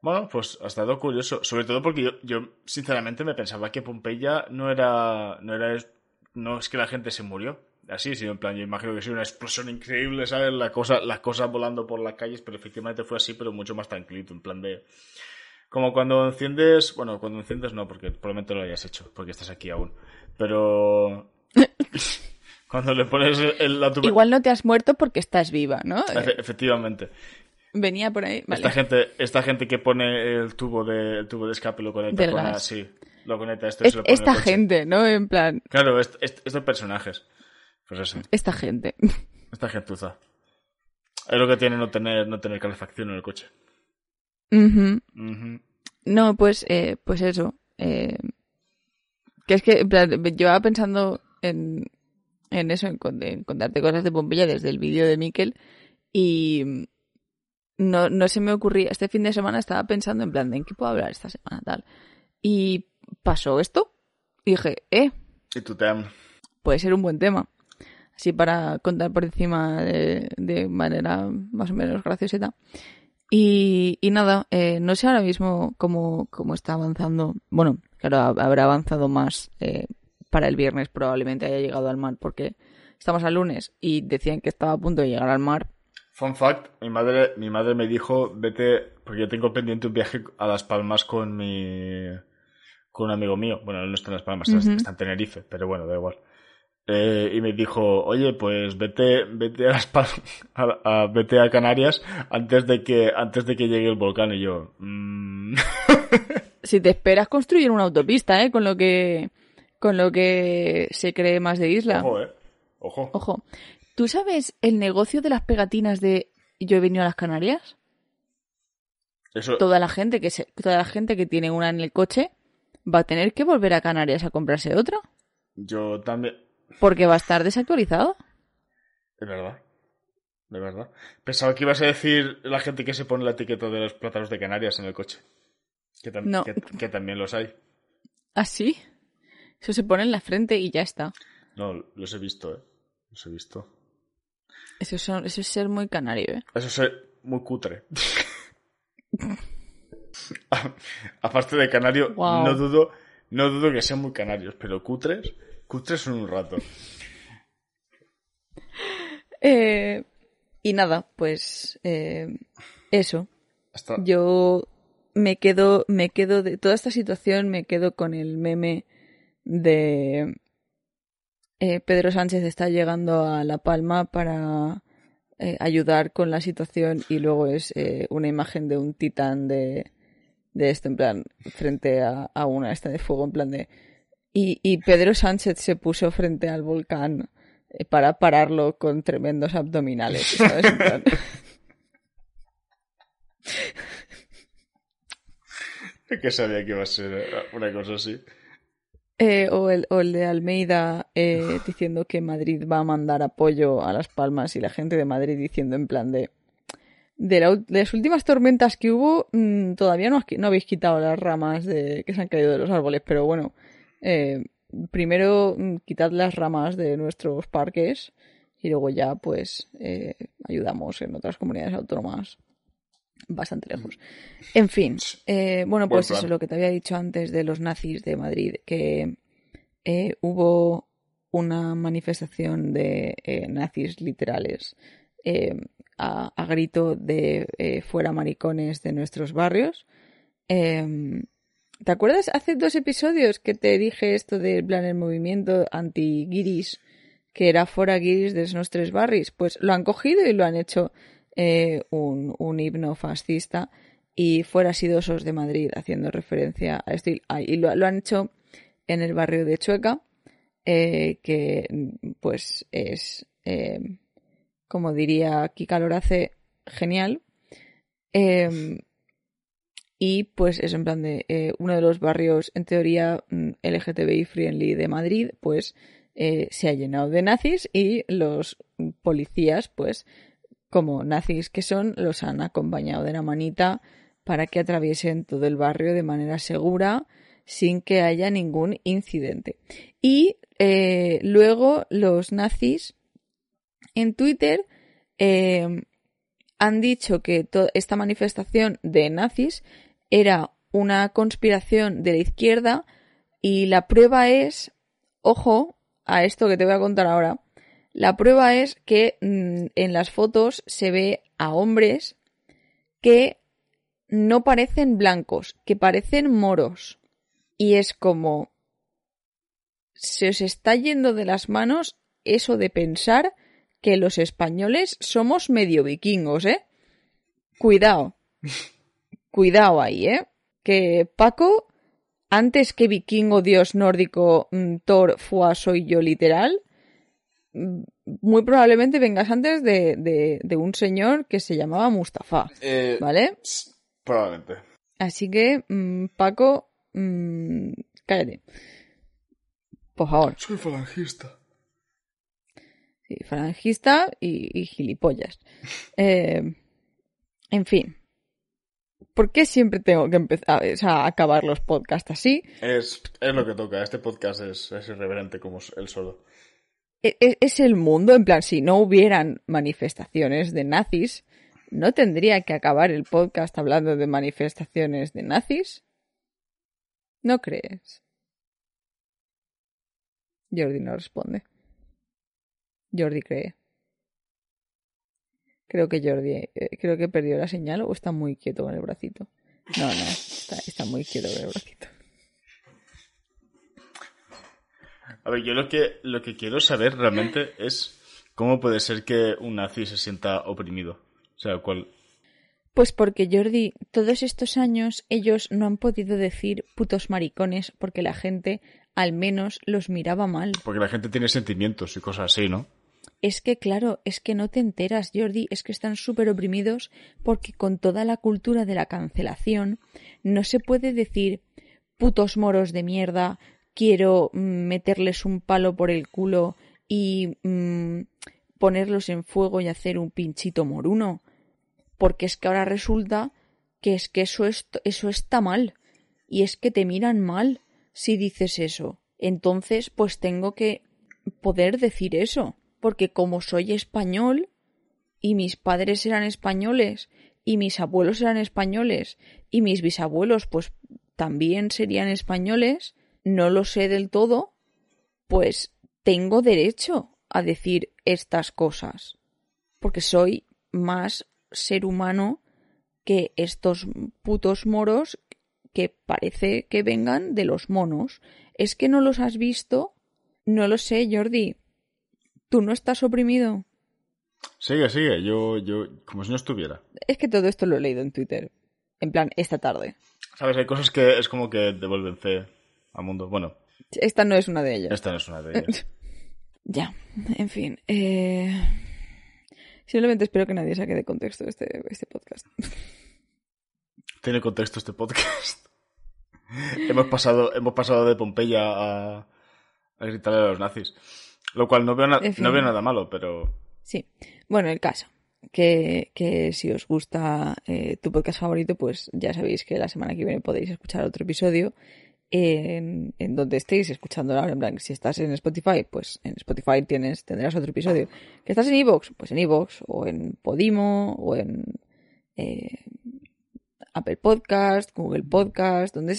Bueno, pues ha estado curioso. Sobre todo porque yo, yo sinceramente, me pensaba que Pompeya no era... No era... es- No es que la gente se murió. Así, sino en plan, yo imagino que sí, una explosión increíble, ¿sabes? La cosa, las cosas volando por las calles, pero efectivamente fue así, pero mucho más tranquilito, en plan de... Como cuando enciendes, bueno, cuando enciendes no, porque probablemente lo hayas hecho, porque estás aquí aún. Pero cuando le pones el- la. Igual no te has muerto porque estás viva, ¿no? Efe- efectivamente. Venía por ahí. Vale. Esta gente, esta gente que pone el tubo de, el tubo de escape lo conecta Del con gas. así, lo conecta a esto y Es- se lo pone esta gente, ¿no? En plan, Claro, est- est- estos personajes. Pues eso. Esta gente. Esta gentuza. Es lo que tiene no tener, no tener calefacción en el coche. No, pues, eh, pues eso. eh, que es que, en plan, yo iba pensando en, en eso, en, en contarte cosas de Pompeya desde el vídeo de Miquel y no, no se me ocurría. Este fin de semana estaba pensando en plan, ¿de en qué puedo hablar esta semana? Tal. Y pasó esto. Y dije, eh, Y tú te am- puede ser un buen tema. Así para contar por encima de, de manera más o menos gracioseta. Y, y nada, eh, no sé ahora mismo cómo, cómo está avanzando. Bueno, claro, ha- habrá avanzado más eh, para el viernes, probablemente haya llegado al mar, porque estamos al lunes y decían que estaba a punto de llegar al mar. Fun fact, mi madre, mi madre me dijo, vete, porque yo tengo pendiente un viaje a Las Palmas con mi, con un amigo mío. Bueno, él no está en Las Palmas, está- Ujú. está en Tenerife, pero bueno, da igual. Eh, y me dijo, oye, pues vete, vete a Las a, a- vete a Canarias antes de que, antes de que llegue el volcán. Y yo, mm, Si te esperas construir una autopista, ¿eh? Con lo que, con lo que se cree más de isla. ojo, eh, ojo. Ojo, ¿tú sabes el negocio de las pegatinas de Yo he venido a las Canarias? Eso, Toda la gente que se, toda la gente que tiene una en el coche va a tener que volver a Canarias a comprarse otra yo también, porque va a estar desactualizada. de verdad. De verdad. Pensaba que ibas a decir la gente que se pone la etiqueta de los plátanos de Canarias en el coche. Que, tam- No. que, que también los hay. ¿Así? Eso se pone en la frente y ya está. No, los he visto, ¿eh? Los he visto. Eso, son- eso es ser muy canario, ¿eh? Eso es muy cutre. A- Aparte de canario, no dudo, no dudo que sean muy canarios, pero cutres, cutres son un rato. Eh, y nada, pues eh, eso. Hasta, Yo me quedo, me quedo de toda esta situación, me quedo con el meme de eh, Pedro Sánchez está llegando a La Palma para eh, ayudar con la situación y luego es eh, una imagen de un titán de, de esto, en plan, frente a, a una esta de fuego, en plan de... Y, y Pedro Sánchez se puso frente al volcán para pararlo con tremendos abdominales, ¿sabes? En plan, que sabía que iba a ser una cosa así. Eh, o, el, o el de Almeida eh, diciendo que Madrid va a mandar apoyo a Las Palmas y la gente de Madrid diciendo en plan de... De, la de las últimas tormentas que hubo, mm, todavía no habéis quitado las ramas de, que se han caído de los árboles, pero bueno, eh, primero mm, quitad las ramas de nuestros parques y luego ya pues eh, ayudamos en otras comunidades autónomas bastante lejos. En fin, eh, bueno, Buen pues plan. eso, lo que te había dicho antes de los nazis de Madrid, que eh, hubo una manifestación de eh, nazis literales a, a grito de fuera maricones de nuestros barrios. Eh, ¿Te acuerdas hace dos episodios que te dije esto del plan el movimiento anti-guiris, que era fuera guiris de los tres barris? Pues lo han cogido y lo han hecho eh, un, un himno fascista y fuera sidosos de Madrid, haciendo referencia a esto. Y, lo, han hecho en el barrio de Chueca, eh, que pues es, eh, como diría Kika Lorace, genial. Eh, y pues es en plan de uno de los barrios, en teoría, mm, LGTBI friendly de Madrid, pues se ha llenado de nazis y los policías, pues como nazis que son, los han acompañado de la manita para que atraviesen todo el barrio de manera segura sin que haya ningún incidente. Y eh, luego los nazis en Twitter eh, han dicho que esta manifestación de nazis era una conspiración de la izquierda y la prueba es, ojo a esto que te voy a contar ahora, la prueba es que mm, en las fotos se ve a hombres que no parecen blancos, que parecen moros. Y es como se os está yendo de las manos eso de pensar que los españoles somos medio vikingos, ¿eh? Cuidado. Cuidado ahí, ¿eh? Que Paco, antes que vikingo, dios nórdico, mm, Thor, Fua, soy yo literal, muy probablemente vengas antes de, de, de un señor que se llamaba Mustafa, Eh, ¿vale? Probablemente. Así que, mm, Paco, mm, cállate. Por favor. Soy falangista. Sí, falangista y, y gilipollas. Eh, en fin. ¿Por qué siempre tengo que empezar o sea, acabar los podcasts así? Es, es lo que toca. Este podcast es, es irreverente como él solo. E- e- Es el mundo, en plan, si no hubieran manifestaciones de nazis, ¿no tendría que acabar el podcast hablando de manifestaciones de nazis? ¿No crees? Jordi no responde. Jordi cree. Creo que Jordi, eh, creo que perdió la señal o está muy quieto con el bracito. No, no, está, está muy quieto con el bracito. A ver, yo lo que, lo que quiero saber realmente es cómo puede ser que un nazi se sienta oprimido. O sea, cuál. Pues porque Jordi, todos estos años ellos no han podido decir putos maricones porque la gente al menos los miraba mal. Porque la gente tiene sentimientos y cosas así, ¿no? Es que claro, es que no te enteras, Jordi, es que están súper oprimidos porque con toda la cultura de la cancelación no se puede decir putos moros de mierda, quiero mm, meterles un palo por el culo y mm, ponerlos en fuego y hacer un pinchito moruno. Porque es que ahora resulta que es que eso, es, eso está mal. Y es que te miran mal si dices eso. Entonces, pues tengo que poder decir eso. Porque como soy español, y mis padres eran españoles, y mis abuelos eran españoles, y mis bisabuelos, pues también serían españoles, no lo sé del todo, pues tengo derecho a decir estas cosas. Porque soy más ser humano que estos putos moros que parece que vengan de los monos. ¿Es que no los has visto? No lo sé, Jordi. ¿Tú no estás oprimido? Sigue, sigue. Yo, yo, como si no estuviera. Es que todo esto lo he leído en Twitter. En plan, esta tarde. ¿Sabes? Hay cosas que es como que devuelven fe al mundo. Bueno, Esta no es una de ellas. esta no es una de ellas. Ya, en fin. Eh... Simplemente espero que nadie saque de contexto este, este podcast. Tiene contexto este podcast. hemos, pasado, hemos pasado de Pompeya a, a gritarle a los nazis. Lo cual no veo, na- En fin. no veo nada malo, pero... Sí. Bueno, el caso. Que, que si os gusta eh, tu podcast favorito, pues ya sabéis que la semana que viene podéis escuchar otro episodio en, en donde estéis escuchándolo ahora. En plan, si estás en Spotify, pues en Spotify tienes, tendrás otro episodio. Que estás en Evox, pues en Evox, o en Podimo, o en eh, Apple Podcast, Google Podcast, donde,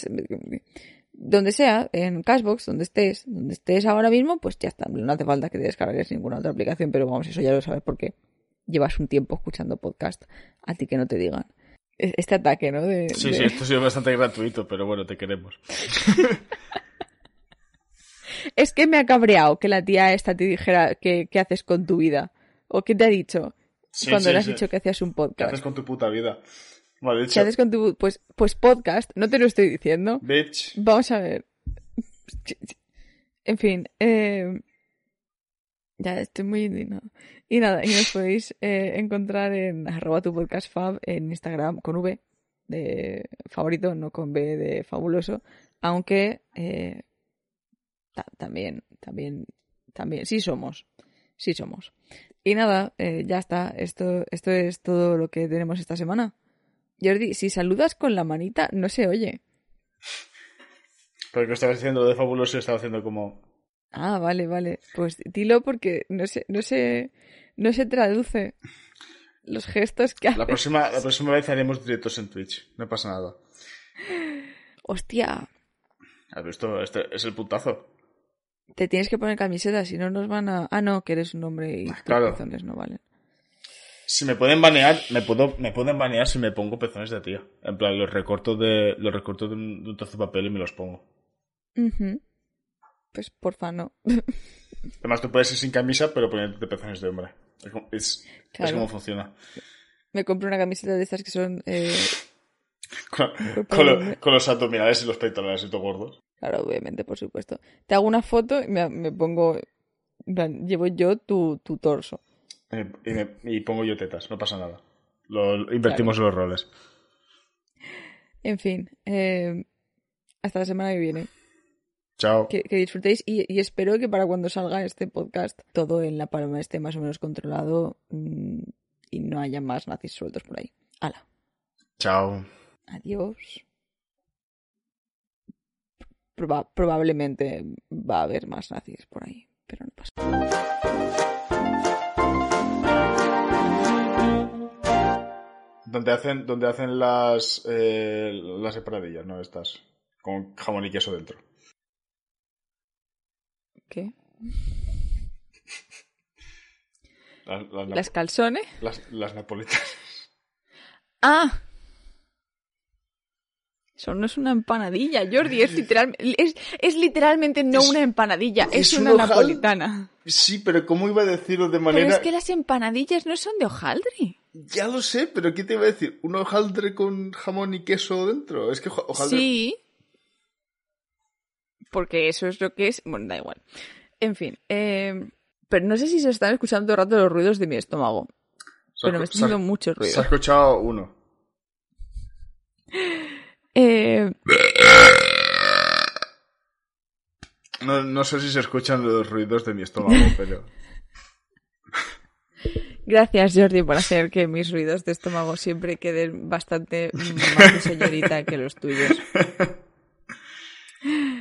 donde sea, en Cashbox, donde estés, donde estés ahora mismo, pues ya está. No hace falta que te descargues ninguna otra aplicación, pero vamos, eso ya lo sabes porque llevas un tiempo escuchando podcast. A ti que no te digan. E- Este ataque, ¿no? De, Sí, de- sí, esto ha sido bastante gratuito, pero bueno, te queremos. Es que me ha cabreado que la tía esta te dijera qué, qué haces con tu vida. ¿O qué te ha dicho? Sí, cuando sí, le has sí. dicho que hacías un ¿Qué podcast. haces con tu puta vida? ¿Qué haces con tu... Pues, pues podcast, no te lo estoy diciendo. bitch. Vamos a ver. En fin, eh, ya estoy muy. Y nada, y nos podéis eh, encontrar en arroba tu podcast fab en Instagram con V de favorito, no con B de fabuloso, aunque eh, ta- también, también, también, sí somos, sí somos. Y nada, eh, ya está, esto, esto es todo lo que tenemos esta semana. Jordi, si saludas con la manita, no se oye. Pero que estabas haciendo de fabuloso, estaba haciendo como... Ah, vale, vale. Pues dilo porque no se, no se, no se traduce los gestos que La haces. próxima, la próxima vez haremos directos en Twitch. No pasa nada. Hostia, ¿Has visto? Este es el puntazo. te tienes que poner camiseta, si no nos van a... Ah, no, que eres un hombre y tus Claro. pezones no valen. Si me pueden banear, me puedo, me pueden banear si me pongo pezones de tía. En plan, los recorto de, los recorto de un, de un trozo de papel y me los pongo. Ujú. Pues porfa, no. Además, tú puedes ir sin camisa, pero ponerte pezones de hombre. Es como, es, funciona. Me compro una camiseta de estas que son... eh, Con, con lo- con los abdominales y los pectorales y todo gordos. Claro, obviamente, por supuesto. Te hago una foto y me, me pongo En plan, llevo yo tu, tu torso. Eh, y, me- y pongo yo tetas, no pasa nada. Lo, invertimos los roles. En fin, eh, hasta la semana que viene. Chao. Que, que disfrutéis y, y espero que para cuando salga este podcast todo en la paloma esté más o menos controlado mm, y no haya más nazis sueltos por ahí. Hala, Chao. adiós. Proba- probablemente va a haber más nazis por ahí, pero no pasa. Donde hacen, donde hacen las, eh, las separadillas, ¿no? Estas. Con jamón y queso dentro. ¿Qué? Las, las, ¿Las calzones? las- las napolitanas. ¡Ah! Eso no es una empanadilla, Jordi, es, literal, es, es literalmente no Es- una empanadilla, es, una un napolitana. Sí, pero ¿cómo iba a decirlo de Pero manera...? es que las empanadillas no son de hojaldre. Ya lo sé, pero ¿qué te iba a decir? ¿Un hojaldre con jamón y queso dentro? Es que hojaldre... Sí. Porque eso es lo que es. Bueno, da igual. En fin. eh, pero no sé si se están escuchando todo el rato los ruidos de mi estómago. Se Pero me está haciendo mucho Se ha ruido. escuchado uno. Eh, No, no sé si se escuchan los ruidos de mi estómago, pero... gracias, Jordi, por hacer que mis ruidos de estómago siempre queden bastante más de señorita que los tuyos.